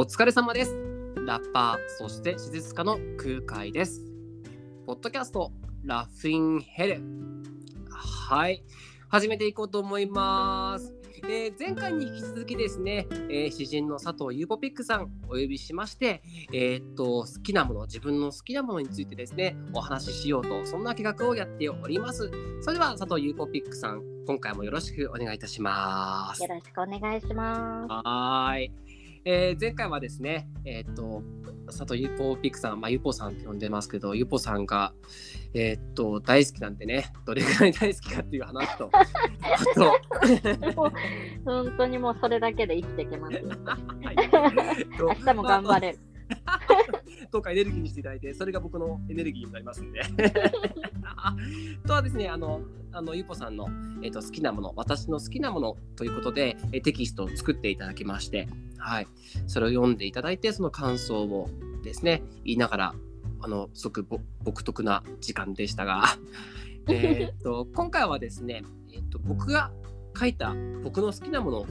お疲れ様です。ラッパー、そして手術家の空海です。ポッドキャスト、ラフィンヘル。はい。始めていこうと思います。えー前回に引き続きですね、えー詩人の佐藤ゆうぽピックさんお呼びしまして、えーっと、好きなもの、自分の好きなものについてですね、お話ししようと、そんな企画をやっております。それでは、佐藤ゆうぽピックさん、今回もよろしくお願いいたしますよ。ろしくお願いします。はーい。えー前回はですね、えーっと、佐藤ゆうぽピックさん、まあ、ゆうぽさんって呼んでますけど、ゆうぽさんが、えーっと、大好きなんでね、どれぐらい大好きかっていう話と、本当にもうそれだけで生きていけますよ。はい明日も頑張れる。どうかエネルギーにしていただいて、それが僕のエネルギーになりますんで。とはですね、あの、あのゆぽさんの、えー、と好きなもの、私の好きなものということで、えテキストを作っていただきまして、はい、それを読んでいただいて、その感想をですね、言いながら、あの、すごくぼ独特な時間でしたが、えー、と今回はですね、えー、と僕が書いた僕の好きなもの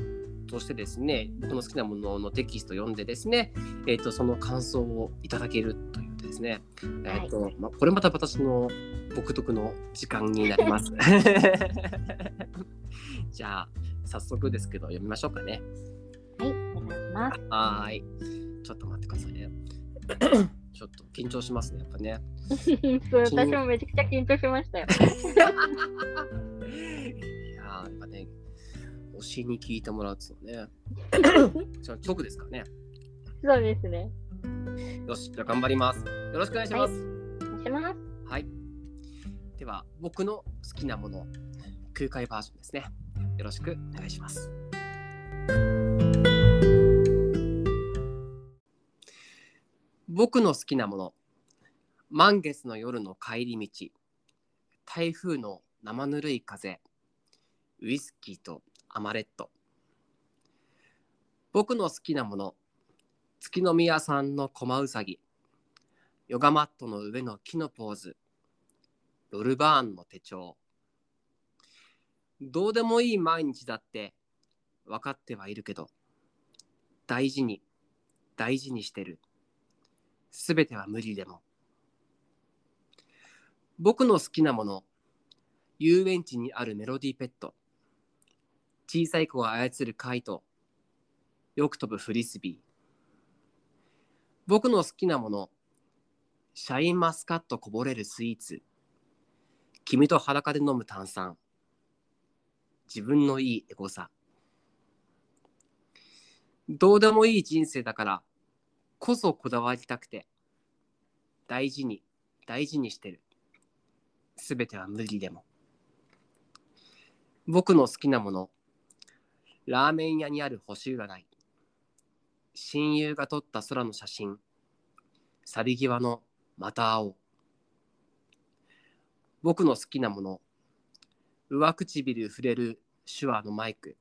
としてですね、僕の好きなもののテキストを読んでですね、えー、とその感想をいただけるというですね、えーとまあ、これまた私の独特の時間になります。じゃあ早速ですけど読みましょうかね。はい、お願いします。はーい。ちょっと待ってくださいね。ちょっと緊張しますね、やっぱね。そう私もめちゃくちゃ緊張しましたよ。推しに聞いてもらうとね。じゃあ直ですかね。そうですね。よし、じゃあ頑張ります。よろしくお願いします。お願いします。はい。では、僕の好きなもの、空海バージョンですね。よろしくお願いします。僕の好きなもの、満月の夜の帰り道、台風の生ぬるい風、ウイスキーとアマレット。僕の好きなもの、月宮さんのコマウサギ、ヨガマットの上の木のポーズ、ロルバーンの手帳。どうでもいい毎日だって分かってはいるけど、大事に、大事にしてる。すべては無理でも。僕の好きなもの、遊園地にあるメロディーペット。小さい子が操るカイト。よく飛ぶフリスビー。僕の好きなもの、シャインマスカットこぼれるスイーツ。君と裸で飲む炭酸。自分のいいエゴさ。どうでもいい人生だからこそこだわりたくて。大事に、大事にしてる。すべては無理でも。僕の好きなもの。ラーメン屋にある星占い。親友が撮った空の写真。去り際のまた会おう。僕の好きなもの。上唇触れる手話のマイク。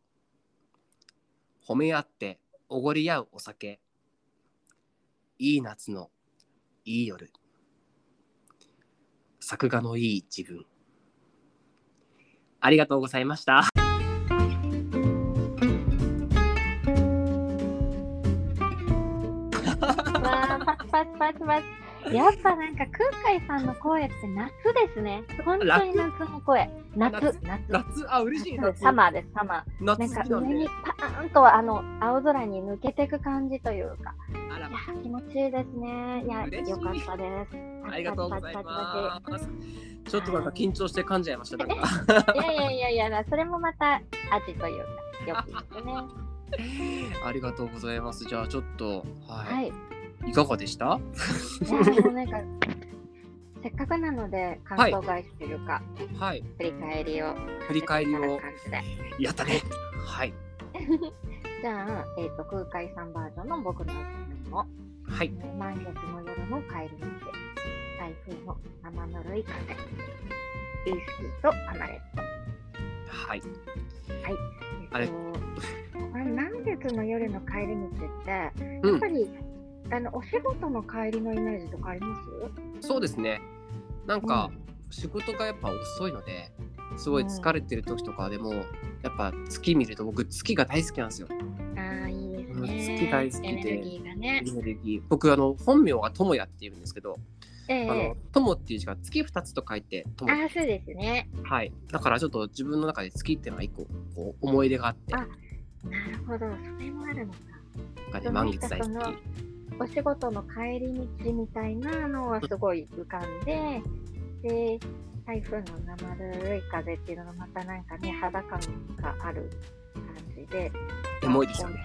褒め合っておごり合うお酒。いい夏のいい夜。作画のいい自分。ありがとうございました。チパチパチパチ。やっぱなんか空海さんの声って夏ですね。本当に夏の声。夏、夏夏。夏、あ、嬉しい夏。サマーです、サマー。夏なんか上に。パーンとあの青空に抜けていく感じというか、あらいや、気持ちいいですね。いや、いよかったです。ありがとうございます。ちょっとなんか緊張して噛んじゃいました。いやいやいやいや、それもまた味というか、よくですね。ありがとうございます。じゃあちょっと、ははい。い、いかがでした？なんか、せっかくなので、感想返しというか、はい、振り返りを。振り返りを。やったね。はい、じゃあ、えっ、と、空海さんバージョンの僕のおすすめの、はい、満月の夜の帰り道、台風の生ぬるい風、ウイスキーとアマレット。はい、はい。あれえっと、これ満月の夜の帰り道って、やうんっぱ、り、あのお仕事の帰りのイメージとかあります？そうですね。なんか、仕事がやっぱ遅いので、すごい疲れてる時とかでも、やっぱ月見ると僕月が大好きなんですよ。ああ、いいですうんね。月大好きでエネルギーがね。エネルギー僕あの本名は友也っていうんですけど、あのええ友っていう字が月二つと書いて友ああ、そうですね。はいだからちょっと自分の中で月っていうのは一個こう思い出があってあなるほど、それもあるのか。なんかね満月大好きお仕事の帰り道みたいなのはすごい浮かんで、で、台風の生ぬるい風っていうのがまたなんかね、肌感がある感じで、エモいですよね。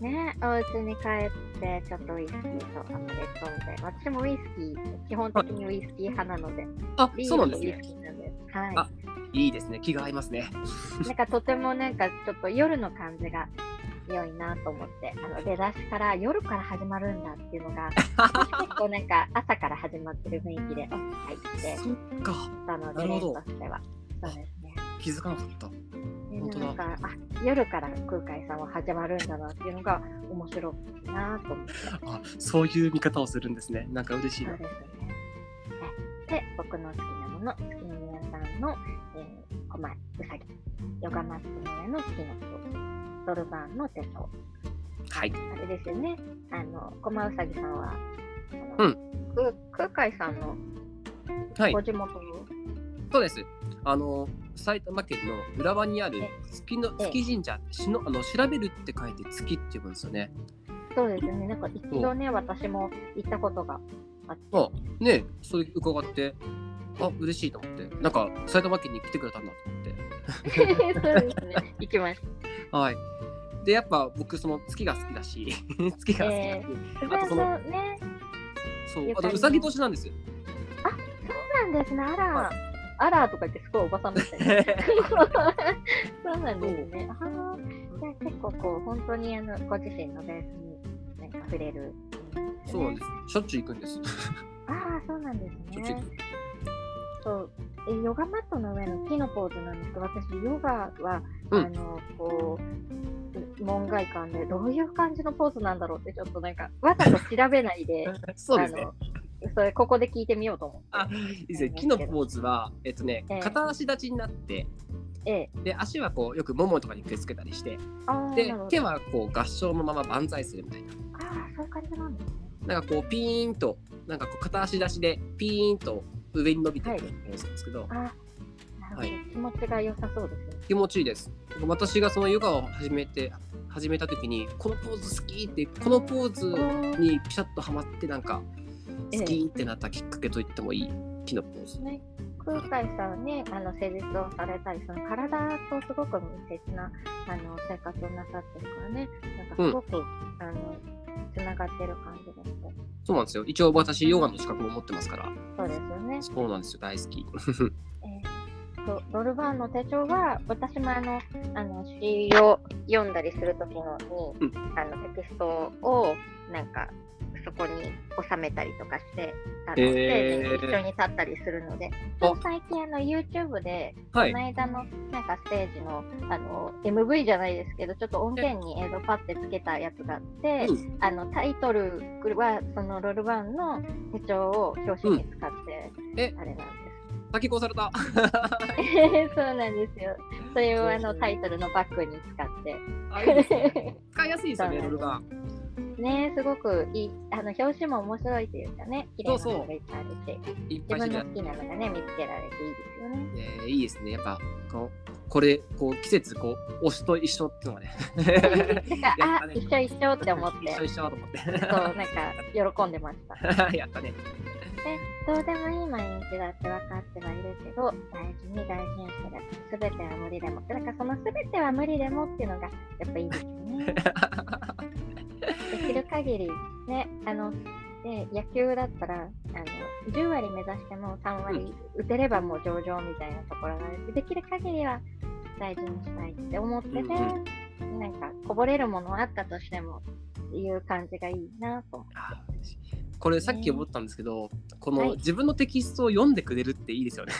ね、お家に帰って、ちょっとウイスキーとアムレットで、私もウイスキー、基本的にウイスキー派なので、あそうなんですね。スキーなんで、はい。あいいですね。気が合いますね。なんかとてもなんかちょっと夜の感じが良いなと思って、あの出だしから夜から始まるんだっていうのが、私 結構なんか朝から始まってる雰囲気で入ってそっかたので、例なるほどとしては。そうですね。気づかなかったで本当だなんかあ夜から空海さんは始まるんだなっていうのが面白いなと思って。あそういう見方をするんですねなんか嬉しいなそうですね。はいで、僕の好きなもの、月宮さんの、えー、狛江うさぎ、ヨガマットの上の木のドルバーンの手帳。はいあれですよね。あの、駒うさぎさんは、うんく空海さんのはいご地元、そうです。あの埼玉県の浦和にあるえ月のえ月神社、しのあの調べるって書いて月って呼ぶんですよね。そうですね。なんか一度ね、私も行ったことがあって、あねそれ伺って、あ嬉しいと思って、なんか埼玉県に来てくれたんだと思って。そうですね。行きました。はい。でやっぱ僕その月が好きだし、月が好きだし、えあとそのね。そうあとうさぎ年なんですよ。そうなんですね。あら、はあらとか言ってすごいおばさんみたいな。そうなんですね。ああ、じゃあ結構こう、本当にあのご自身のベースになんか触れる、そうなんです。しょっちゅう行くんです。ああ、そうなんですねしょっちゅう行。く。そうえヨガマットの上の木のポーズなんですけど、私、ヨガは、うんあの、こう、門外観でどういう感じのポーズなんだろうって、ちょっとなんか、わざと調べないで、そうですね。それ、ここで聞いてみようと思って。あいいですね。木のポーズは、えっとねええ、片足立ちになって、ええ、で足はこうよくももとかにくっつけたりして、で手はこう合掌のまま万歳するみたいな。ああ、そういう感じなんですね。なんかこうピーンとなんかこう片足出しでピーンと上に伸びていくはい。ポーズなんですけど、はい。気持ちが良さそうですね。気持ちいいです。私がそのヨガを始めて始めた時にこのポーズ好きってこのポーズにピシャッとはまってなんか好きってなったきっかけと言ってもいい木のポーズ。ね、空海さんはね、あの施術をされたり、その体とすごく密接なあの生活をなさってるからね、なんかすごく、あのつながってる感じがして、そうなんですよ。一応私ヨガの資格も持ってますから。そうですよね。そうなんですよ。大好き。えーとドルバーンの手帳は、私もあの、あの詩を読んだりするときのに、うあのテキストをなんかそこに収めたりとかして、あのえー一緒に立ったりするので、あ最近あの YouTube で、はいこの。間のなんかステージのあの MV じゃないですけど、ちょっと音源に映像パッてつけたやつがあって、うんあのタイトルはそのロールバーンの手帳を表紙に使って、えあれなんです。先越された。そうなんですよ。それをあのタイトルのバッグに使って。あいいね使いやすいですよね、ロールが。ねすごくいい、あの表紙も面白いというかね、綺麗なのがいっぱいあるし、自分の好きなのがね、見つけられていいですよね。えーいいですね。やっぱこうこれこう季節こう推しと一緒っていうのがね。あ、ね一緒一緒って思って、一緒一緒と思って。そう、なんか喜んでました。やったね。で、どうでもいい毎日だって分かってはいるけど、大事に大事にしてる。すべては無理でも。だからそのすべては無理でもっていうのがやっぱいいですよね。できる限り、ね、あの、で野球だったらあの10割目指しても3割打てればもう上々みたいなところがあるしできる限りは大事にしたいって思ってて、うんなんかこぼれるものあったとしてもいう感じがいいなと。思これさっき思ったんですけど、このはい。自分のテキストを読んでくれるっていいですよね。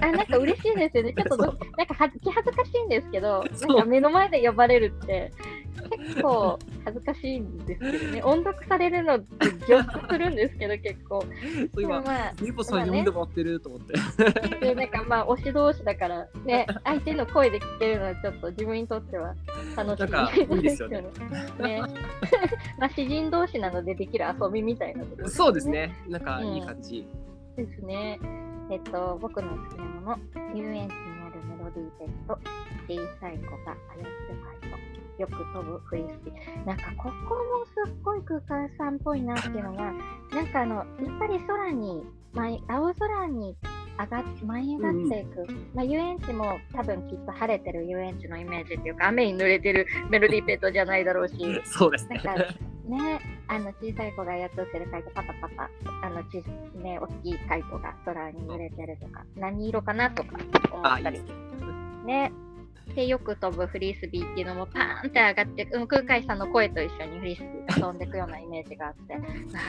あなんか嬉しいですよね。ちょっとなんかは気恥ずかしいんですけど、なんか目の前で呼ばれるって、結構恥ずかしいんですけどね、音読されるのってギョッとするんですけど、結構。そう今、まあ、ゆぽさん読んでもらってると思って。でなんかまあ、推し同士だから、ね、相手の声で聞けるのはちょっと自分にとっては楽しいいいですよね。ね まあ、詩人同士なのでできる遊びみたいなところそうです。ね。なんかいい感じ。ですね。えっと、僕の好きなもの、遊園地にあるメロディーペット、小さい子が操るカイト、よく飛ぶフリスビー。なんか、ここもすっごい空間さんっぽいなっていうのが、なんかあの、やっぱり空に、青空に上がっ舞い上がっていく、まあ、遊園地も多分きっと晴れてる遊園地のイメージっていうか、雨に濡れてるメロディーペットじゃないだろうし、そうですね。なんかね、あの小さい子が操ってるカイトパタパタ、あのち、ね、大きいカイトが空に揺れてるとか、何色かなとか思あ、ったりね。ね。で、よく飛ぶフリースビーっていうのもパーンって上がって、うん、空海さんの声と一緒にフリースビーが飛んでいくようなイメージがあって、あ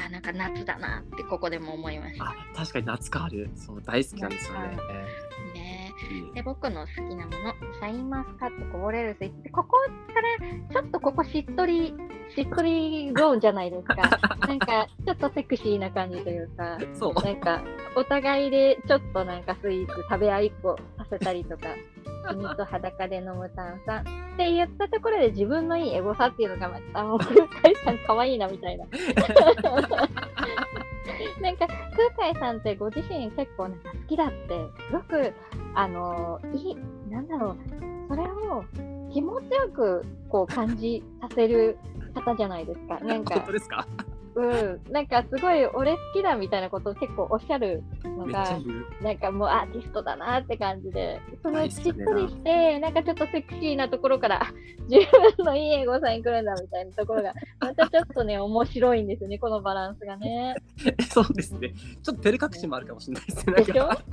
あ、なんか夏だなってここでも思いました。あ、確かに夏感ある。そう、大好きなんですよね。ねうんで、僕の好きなもの、シャインマスカットこぼれるスイーツ。でここから、ちょっとここしっとり、しっとりゾーンじゃないですか。なんか、ちょっとセクシーな感じというか、そう。なんか、お互いでちょっとなんかスイーツ食べ合いっこさせたりとか、君と裸で飲む炭酸って言ったところで自分のいいエゴさっていうのがまた、もう空海さん可愛いなみたいな。なんか空海さんってご自身結構なんか好きだって、すごく、あのいい、なんだろう、それを気持ちよくこう感じさせる方じゃないですか。なんか本当、ですか？うん、なんかすごい俺好きだみたいなことを結構おっしゃるのが。なんかもうアーティストだなって感じで、その大しっとりして、なんかちょっとセクシーなところから、あ 自分のいい英語さんに来るんだみたいなところが、またちょっとね、面白いんですよね、このバランスがね。そうですね。ちょっと照れ隠しもあるかもしれないですね。でしょ？なんか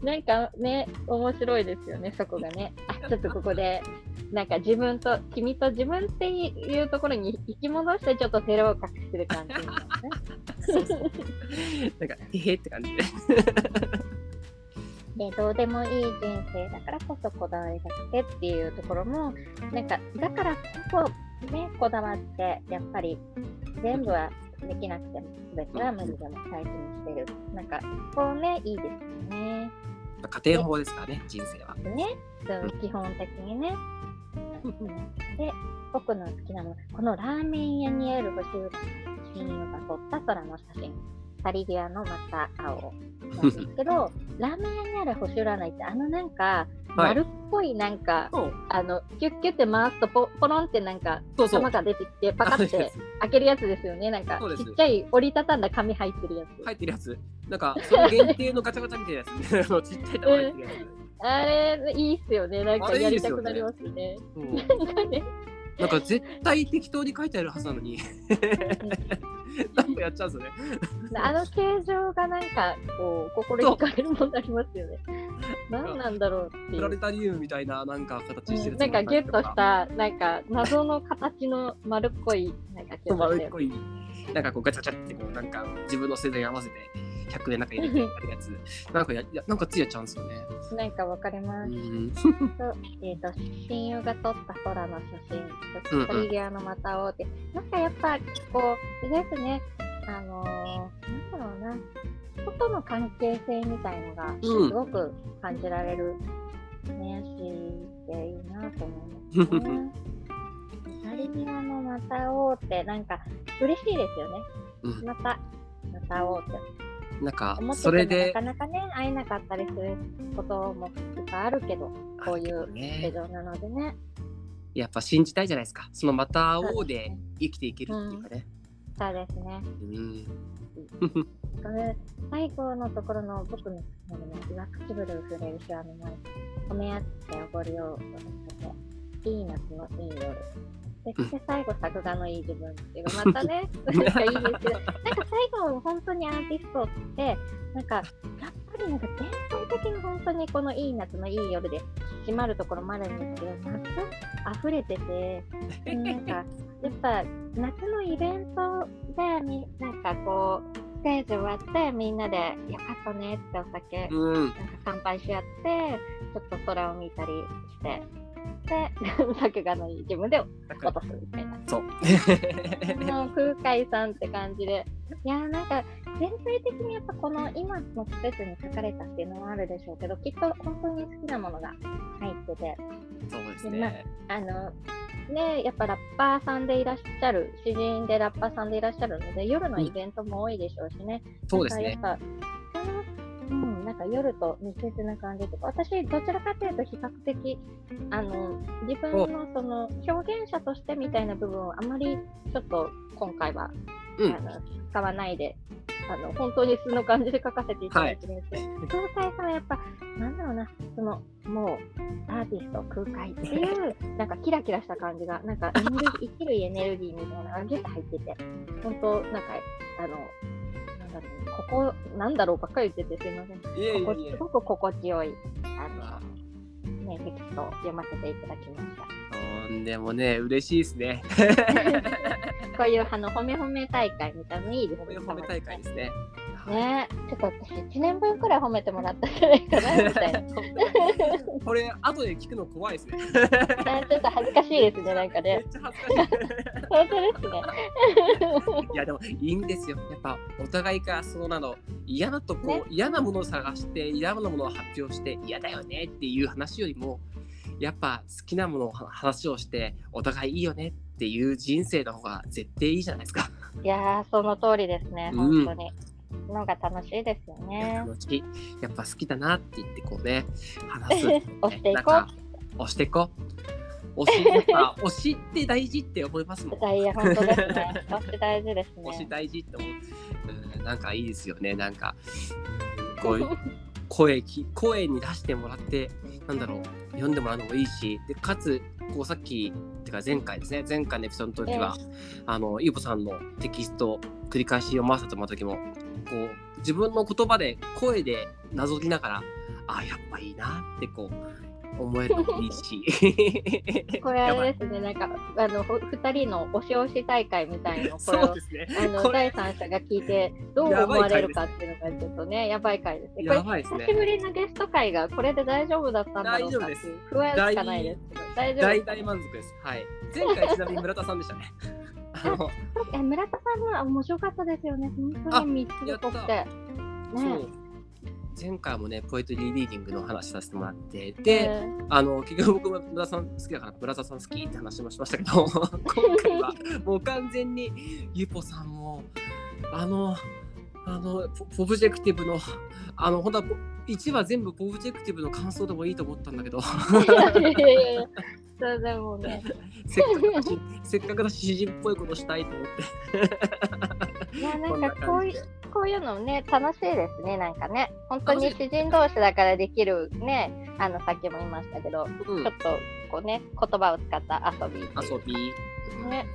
なんかね、面白いですよね、そこがね。あ、ちょっとここで、なんか自分と、君と自分っていうところに引き戻して、ちょっと照れを隠してる感じ、ね。そうそうなんか、へへって感じで。で、どうでもいい人生だからこそこだわりがけっていうところも、なんか、だからこそね、こだわって、やっぱり全部はできなくても、すべては無理でも大事にしてる。なんか、こうね、いいですよね。家庭法ですからね、人生は。ね、そう基本的にね。で、僕の好きなのは、このラーメン屋にある星浦親友が撮った空の写真。サリビアのまた青なんですけど、ラーメン屋にある星占いって、あのなんか、はい丸っぽいなんか、そうあの、キュッキュって回すとポ、ポロンってなんか。玉が出てきて、パカって開けるやつですよね。なんかちっちゃい折りたたんだ紙入ってるやつ。入ってるやつ。なんか、その限定のガチャガチャみたいなやつ ね。ちっちゃい玉入ってるやあれ、いいっすよね。なんあかやりたくなりますね。つ。うんなんかね、なんか絶対適当に書いてあるはずなのに。なんかやっちゃうんですよね。あの形状がなんか、こう、心惹かれるものになりますよね。何なんだろうっていう。プラネタリウムみたいななんか形してるうんなんかギュッとし。た、なんか謎の形の丸っこい、なんか丸っこい。なんかこうガチャガチャってこうなんか自分の世代に合わせて100年なんか入れてあるやつ。なんかややなんかついやっちゃうんですよね。なんかわかります。うん。とえっ、と、親友が撮った空の写真、うんうんトリギアの股をって、なんかやっぱ、こう、ですね、あのー、なんだろうな、人との関係性みたいのが、すうんごく感じられる、ね、し、でいいなと思いますね。トリギアの股をって、なんか、嬉しいですよね。うんまた、また会おうって。なんかそれでなかなかね、会えなかったりすることもいっぱいあるけど、こういうね手状なのでね。やっぱ信じたいじゃないですか。そのまた会おうで生きていけるっていうかね。そうですね。うん。これ最後のところの僕の好きなのは、上唇を触れる手話の前、褒め合っておごりをさせて、いい夏のいい夜。で、そして最後、作画のいい自分っていう、また ね、なんかいいですけど、なんか最後、本当にアーティストって、なんか、やっぱりなんか全体的に本当にこのいい夏のいい夜で締まるところもあるんですけど、夏溢れてて、なんか、やっぱ夏のイベントでみ、なんかこう、ステージ終わってみんなで、よかったねってお酒、うん。なんか乾杯し合って、ちょっと空を見たりして、って、作画のいい自分で落とすみたいな。そう。の空海さんって感じで。いやーなんか全体的にやっぱこの今の季節に書かれたっていうのはあるでしょうけど、きっと本当に好きなものが入ってて、そうですね。あの、ね、やっぱラッパーさんでいらっしゃる、詩人でラッパーさんでいらっしゃるので、夜のイベントも多いでしょうしね。そうですね。やっぱうん、なんか夜と密接な感じとか、私、どちらかというと比較的、あの、自分のその表現者としてみたいな部分をあまりちょっと今回は、うん。あの使わないで、あの、本当に素の感じで書かせていただいてるんですけど、空海さんはやっぱ、なんだろうな、その、もう、アーティスト、空海っていう、なんかキラキラした感じが、なんかエネルギー、生きるエネルギーみたいなのがギュッと入ってて、本当、なんか、あの、なんここ、なんだろうばっかり言っててすいません。いえいえいえす。ごく心地よい、あの、ね、テキストを読ませていただきました。とんでもね、嬉しいですね。こういうあの褒め褒め大会みたいなのいいです褒め褒め大会ですね。ねちょっと私1年分くらい褒めてもらったんじゃないかなみたいな。これ、後で聞くの怖いですね。ねちょっと恥ずかしいですね、なんかね。めっちゃ恥ずかしい。本当ですね。いやでもいいんですよ。やっぱお互いがそのなの嫌なとこ、ね嫌なものを探して嫌なものを発表して嫌だよねっていう話よりもやっぱ好きなものを話をしてお互いいいよねっていう人生の方が絶対いいじゃないですか。いやー、その通りですね、うん本当に。のが楽しいですよね。楽しいやっぱ好きだなって言ってこうね話す。押していこなんか押していこう。推しやっぱ 推しって大事って思いますもん。う。いや、本当ですね。押し大事です推しね。大事って思う。うん、なんかいいですよね。なんか、こういう声き、声に出してもらって、なんだろう、読んでもらうのもいいし、でかつ、こうさっき、てか前回ですね、前回のエピソードの時は、あの、ゆうぽさんのテキストを繰り返し読ませてもらった時も、こう、自分の言葉で、声でなぞりながら、あ、やっぱいいなってこう、思えるのもいいし。これあれですね、なんか、あの、ふ二人の押し押し大会みたいな の、これをね。あの第三者が聞いてどう思われるかっていうのがちょっとね、やばい回ですね。やばいですね久しぶりのゲスト会がこれで大丈夫だったんだろうかっていう不安しかないですけど、大丈夫大大満足です。はい。前回ちなみに村田さんでしたね。あの、え村田さんは面白かったですよね。本当に3つっぽくて。やね。前回もね、 poetry reading の話させてもらって、で、えあの、結局僕も村田さん好きだから、村田さん好きって話もしましたけど、今回は もう完全にゆぽさんも、あの、あの、ポポブジェクティブの、あの、本当は1話全部ポブジェクティブの感想でもいいと思ったんだけど、そうでもね、せっかくせっかくだし詩人っぽいことしたいと思って。いやこなんんかこういう。こういうのね、楽しいですね、なんかね。本当に詩人同士だからできるね、あの、さっきも言いましたけど、うんちょっとこうね、言葉を使った遊び遊び。ね。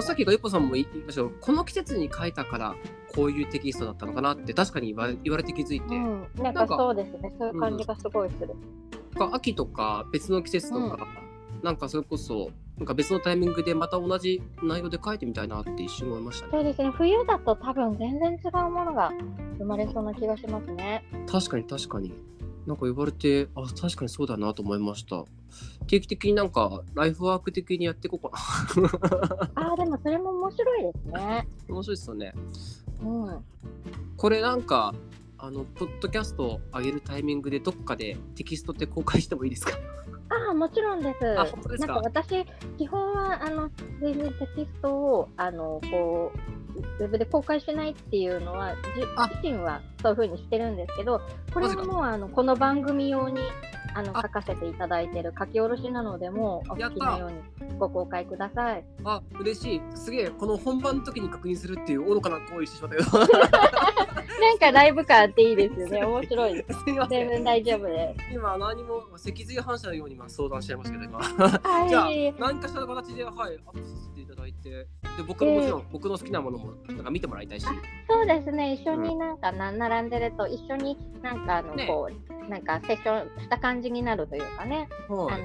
さっきがゆぽさんも言いましたけどこの季節に書いたからこういうテキストだったのかなって確かに言われ言われて気づいて、うん、なんかそうですね、そういう感じがすごいする。なんか秋とか別の季節とか、なんかそれこそなんか別のタイミングでまた同じ内容で書いてみたいなって一瞬思いましたね。そうですね、冬だと多分全然違うものが生まれそうな気がしますね。確かに確かに。なんか言われてあ確かにそうだなと思いました。定期的になんかライフワーク的にやっていこうかな。ああ、でもそれも面白いですね。面白いですよね。うん。これなんかあのポッドキャストを上げるタイミングでどっかでテキストって公開してもいいですか？ああ、もちろんです。あ本当ですか？なんか私、基本は、あの、全然テキストを、あの、こう、ウェブで公開しないっていうのは、自身はそういうふうにしてるんですけど、これはもう、あの、この番組用に、あの、あ書かせていただいてる書き下ろしなので、もう、お好きなようにご公開ください。あ嬉しい。すげえこの本番の時に確認するっていう愚かな行為してしまったけど。な んかライブ感あっていいですよね。面白いです。すみません全然大丈夫です。今何も脊髄反射のように今相談しちゃいましたけど今はじゃあい。何かしらの形ではいアップさせていただいてで僕のもちろん、僕の好きなものもなんか見てもらいたいしそうですね。一緒になんかな、並んでると、一緒になんかあの、ねこう、なんかセッションした感じになるというかね。はい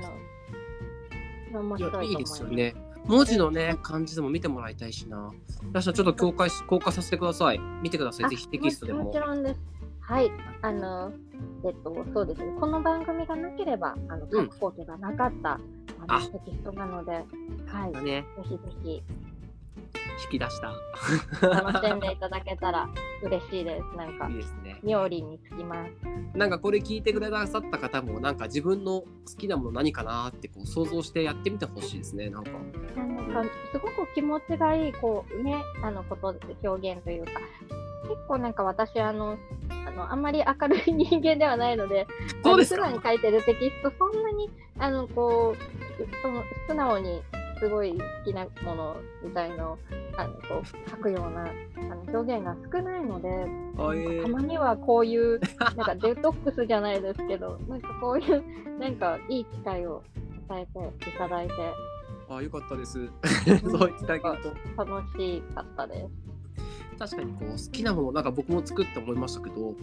あの、面い白いと思いいいですすよね文字のね感じでも見てもらいたいしな。私はちょっと公開し公開させてください。見てください。ぜひテキストでももち。ろんです。はい、あの、えっと、そうですね、この番組がなければ、あの、うん書くことがなかった、ああの、テキストなので、はい、ね、ひぜひ引き出した。楽しんでいただけたら嬉しいです。なんかいい、ですね。妙利につきます。なんかこれ聞いてくださった方も、なんか自分の好きなもの何かなってこう想像してやってみてほしいですね。なんか。なんか、すごく気持ちがいい、こう、ね、あの、ことで表現というか、結構なんか私、あの、あの、あんまり明るい人間ではないので、そうですかあの普段に書いてるテキスト、そんなに、あの、こう、その素直に、すごい好きなものみたいのをあのこう書くようなあの表現が少ないので、たまにはこういうなんかデトックスじゃないですけど、なんかこういうなんかいい機会を与えていただいてあよかったです。そういただけると。楽しかったです。確かにこう好きなものなんか僕も作って思いましたけど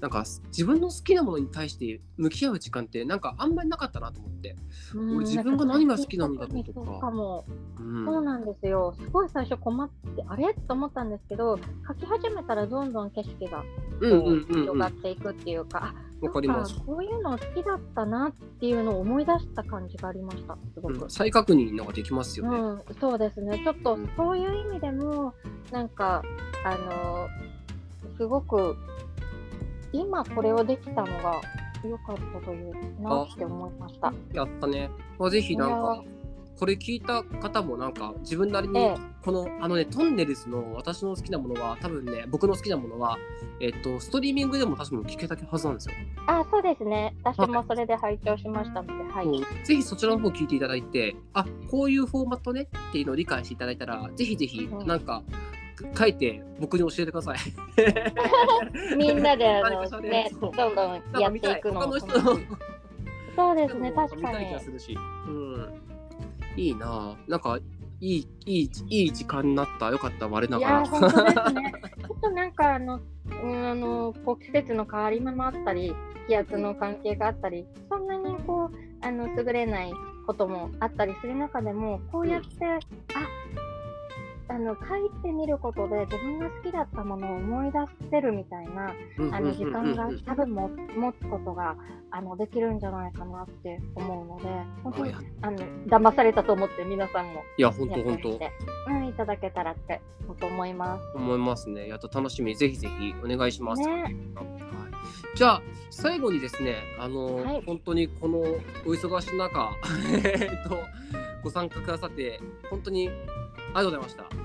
なんか自分の好きなものに対して向き合う時間ってなんかあんまりなかったなと思って、うん俺自分が何が好きなんだろうとか。そうかも、うん、そうなんですよ。すごい最初困って、あれ？と思ったんですけど、書き始めたらどんどん景色が広がっていくっていうか、あわかりますこういうの好きだったなっていうのを思い出した感じがありました、すごく。うん再確認なんかできますよね。うん、そうですね。ちょっとうんそういう意味でも、なんか、あのすごく、今これをできたのが良かったというなって思いました。やったね。まあ、ぜひなんかこれ聞いた方もなんか自分なりにええこのあのねトンネルズの私の好きなものは多分ね僕の好きなものはえっとストリーミングでも確かに聞けたはずなんですよ。あ、そうですね。私もそれで拝聴しましたので、はい。うん。ぜひそちらの方聞いていただいて、あこういうフォーマットねっていうのを理解していただいたら、ぜひぜひうん。なんか書いて僕に教えてください。みんなであの、れね、どんどんやっていくのそうですね、確かにいいなあなんかいいいいいい時間になったよかった我ながやー、ら。本当ですね。ちょっとなんかあの、うん、あのこう季節の変わり目もあったり、気圧の関係があったり、そんなにこうあの優れないこともあったりする中でも、こうやって、ああの書いてみることで自分が好きだったものを思い出せるみたいなあの時間が多分も持つことがあのできるんじゃないかなって思うので、本当にあの騙されたと思って皆さんもいや本当本当て、うん、いただけたらって本当思いま思いますね。やっと楽しみぜひぜひお願いします。す。ね、はい、じゃあ最後にですねあの、はい本当にこのお忙しい中 えっとご参加くださって本当にありがとうございまし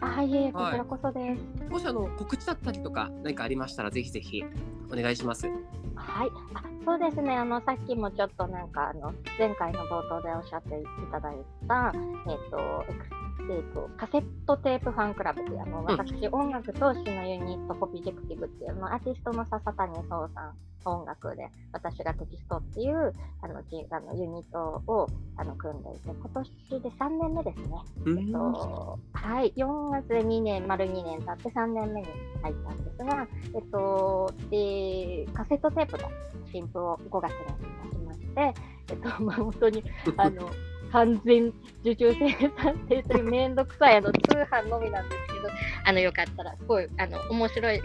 た。あ、いえ、こはいちらこそです。もしあの告知だったりとか何かありましたらぜひぜひお願いします。はい、あそうですね、あのさっきもちょっとなんかあの前回の冒頭でおっしゃっていただいた、えっ、と、エクスえー、とカセットテープファンクラブっていうあの、私、音楽と詩のユニット、コピジェクティブっていうあのアーティストの笹谷壮さん、音楽で、私がテキストっていうあのじあのユニットをあの組んでいて、今年で3年目ですね。うえっと、はい、4月で2年、丸2年経って3年目に入ったんですが、えっと、で、カセットテープの新譜を5月に出しまして、えっと、まあ、本当に、あの、完全受注生産ってというめんどくさいあの通販のみなんですけど、あの、よかったら、すごい、あの、面白い、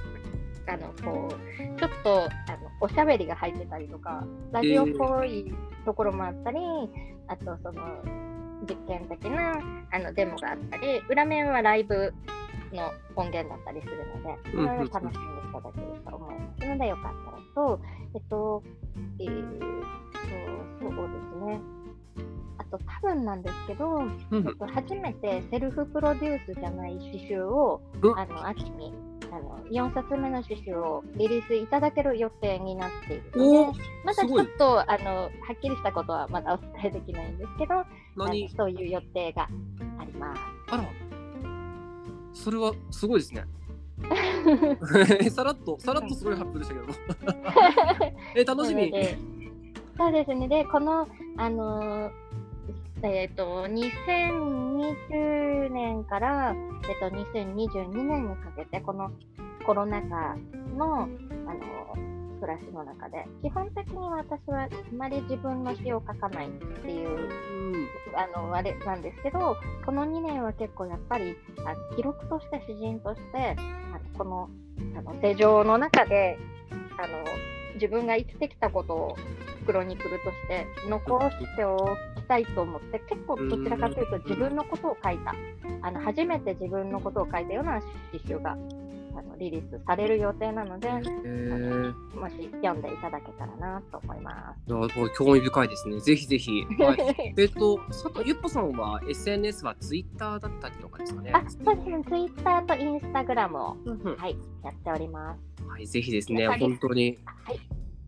あの、こう、ちょっと、あの、おしゃべりが入ってたりとか、ラジオっぽいところもあったり、あと、その、実験的なあのデモがあったり、裏面はライブの音源だったりするので、それを楽しんでいただけると思いますので、よかったらと、えっと、えー、そうそうですね。あと、多分なんですけど、うんえっと、初めてセルフプロデュースじゃない詩集を、うん。あの秋にあの4冊目の詩集をリリースいただける予定になっているのおで、まだちょっとあのはっきりしたことはまだお伝えできないんですけど、何そういう予定があります。あらそれはすごいですね。さらっとさらっとすごい発表でしたけども。え楽しみそうですね。で、この、あのーえっ、と、2020年から、えっ、と、2022年にかけて、このコロナ禍の、あの暮らしの中で、基本的に私はあまり自分の詩を書かないっていううん。あのあれなんですけど、この2年は結構やっぱりあの記録として詩人としてあのこのあの手錠の中であの自分が生きてきたことをクロニクルとして残しておきたいと思って結構どちらかというと自分のことを書いた。あの初めて自分のことを書いたような詩集があのリリースされる予定なので、へーもし読んでいただけたらなと思いまいやもう興味深いですね。ぜひぜひ。す。はい、えっと、佐藤ゆっぽさんは SNS はツイッターだったりとかですかね。あ、そうですね、ツイッターとインスタグラムを、うんうんはい、やっております。はい、ぜひですね、本当に。はい、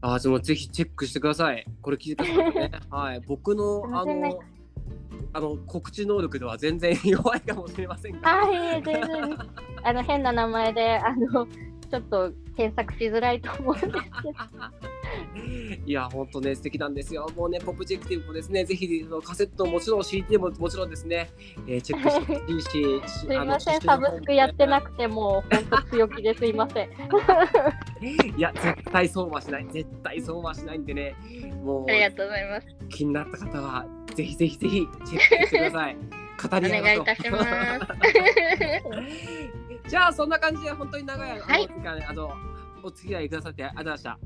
あ、でもぜひチェックしてください。これ聞いてくださいね。はい、僕のあの。あの告知能力では全然 弱いかもしれませんが。あ、い全然、あの、変な名前で、あの、ちょっと検索しづらいと思うんですけど。いや、本当ね、素敵なんですよ。もうね、ポップジェクティブもですね、ぜひカセットもちろん CD ももちろんですね、えーチェックしてほしいし、すいません、サブスクやってなくて、もう、本当強気ですいません。いや、絶対そうはしない。絶対そうはしないんでね、もうありがとうございます。気になった方は、ぜひぜひぜひチェックしてください。語りお願いいたします。じゃあ、そんな感じで、本当に長い、はいあのお付き合いくださってありがとうございま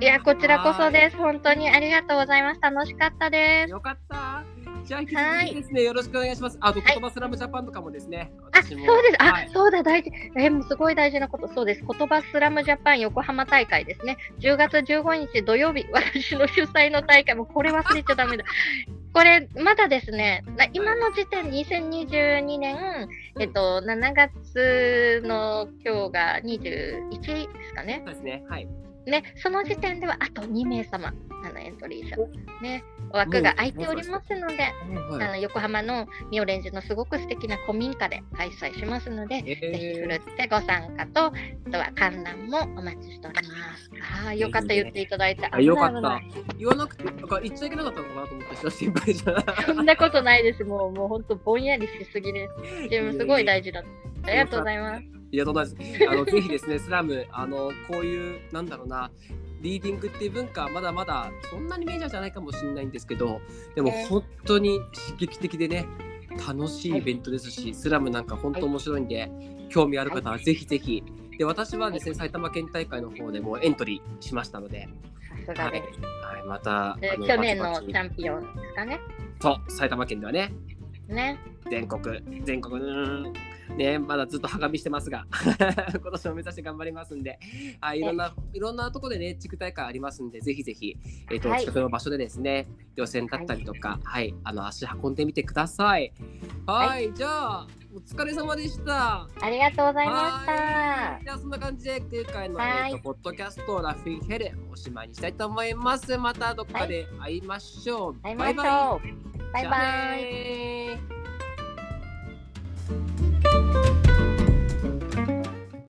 しいや、こちらこそです。本当にありがとうございます。楽しかったでた。す。よかった。じゃあ、引き続きですね、よろしくお願いします。あと、はい言葉スラムジャパンとかもですね、あ、そうです。あ、はいそうだ、大事。え、もうすごい大事なこと。そうです。言葉スラムジャパン横浜大会ですね。10月15日土曜日、私の主催の大会、もうこれ忘れちゃダメだ。これ、まだですね、な今の時点、2022年、えっと、7月の今日が21ですかね。そうですね、はい。ね、その時点ではあと2名様、あのエントリー者、ね、枠が空いておりますので、はいあの横浜のミオレンジのすごく素敵な古民家で開催しますので、えぜひふるーってご参加と、あとは観覧もお待ちしております。ああ、よかった、言っていただいて。あよかった。言わなくて、なんか言っちゃいけなかったのかなと思って、ちょっと心配じゃない。危ないそんなことないです。もう、もう本当ぼんやりしすぎです。自分すごい大事だ。ありがとうございます。いや、とんでもないです。あの、ぜひですね、スラム、あの、こういう、なんだろうな。リーディングっていう文化、まだまだそんなにメジャーじゃないかもしれないんですけど。でも、ね本当に刺激的でね。楽しいイベントですし、スラムなんか本当面白いんで、興味ある方はぜひぜひ。で、私はですね、埼玉県大会の方でもエントリーしましたので。さすがです。はい、また。去年のバチャンピオンですかね。そう、埼玉県ではね。ね。全国、全国、うーん、ね、まだずっとはがみしてますが、今年も目指して頑張りますんで、はい、いろんな、いろんなところでね、地区大会ありますんで、ぜひぜひ、えっ、と、はい近くの場所でですね、予選だったりとか、はい、あの、足運んでみてください。はい、じゃあ、お疲れ様でした。ありがとうございましはたい。じゃあ、そんな感じで、今回の、はいえっと、ポッドキャスト、ラフィンヘル、おしまいにしたいと思います。またどっかで会いましょう。会いましょう。バイバイ。Bye.